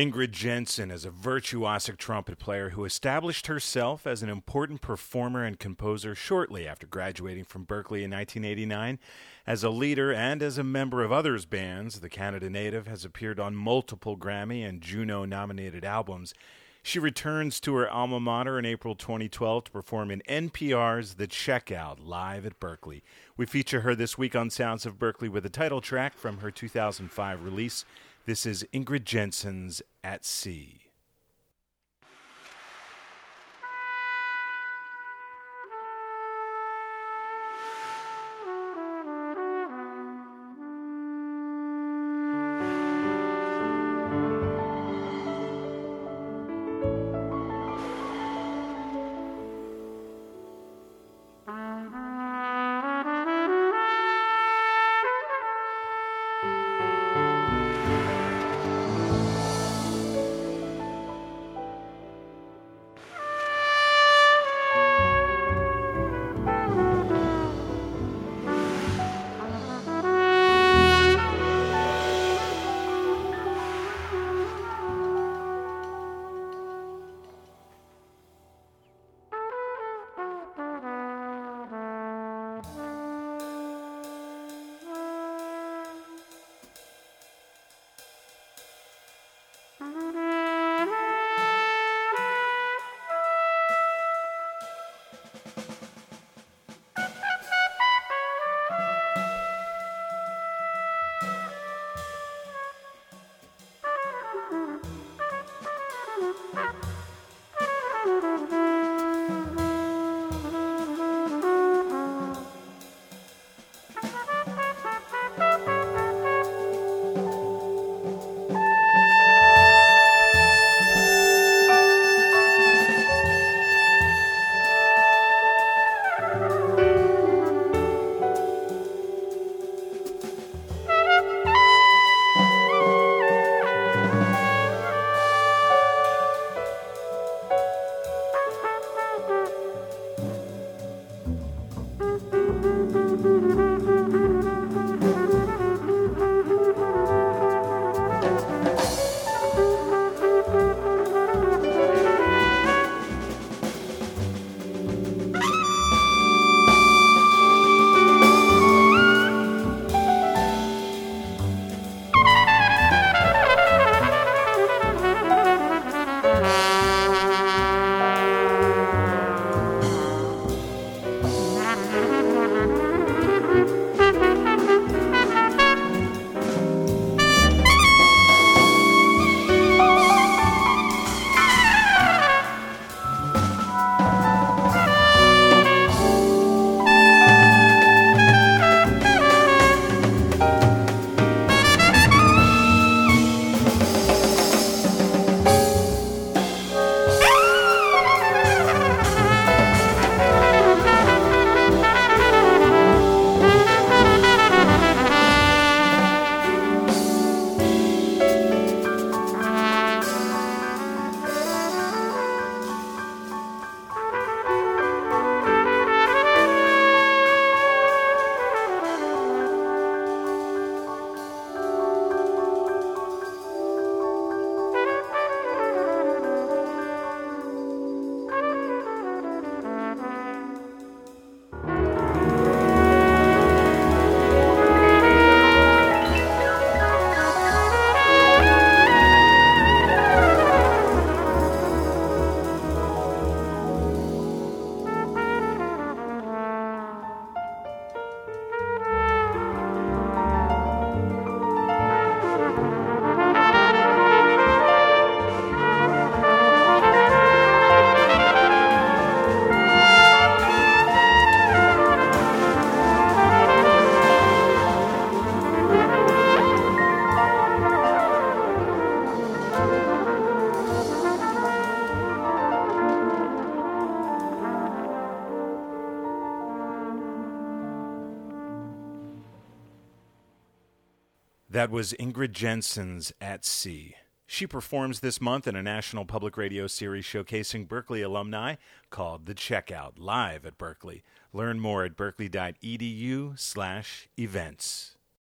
Ingrid Jensen is a virtuosic trumpet player who established herself as an important performer and composer shortly after graduating from Berklee in 1989. As a leader and as a member of others' bands, the Canada native has appeared on multiple Grammy and Juno nominated albums. She returns to her alma mater in April 2012 to perform in NPR's The Checkout live at Berklee. We feature her this week on Sounds of Berklee with a title track from her 2005 release. This is Ingrid Jensen's At Sea. That was Ingrid Jensen's At Sea. She performs this month in a national public radio series showcasing Berklee alumni called The Checkout, live at Berklee. Learn more at berklee.edu slash events.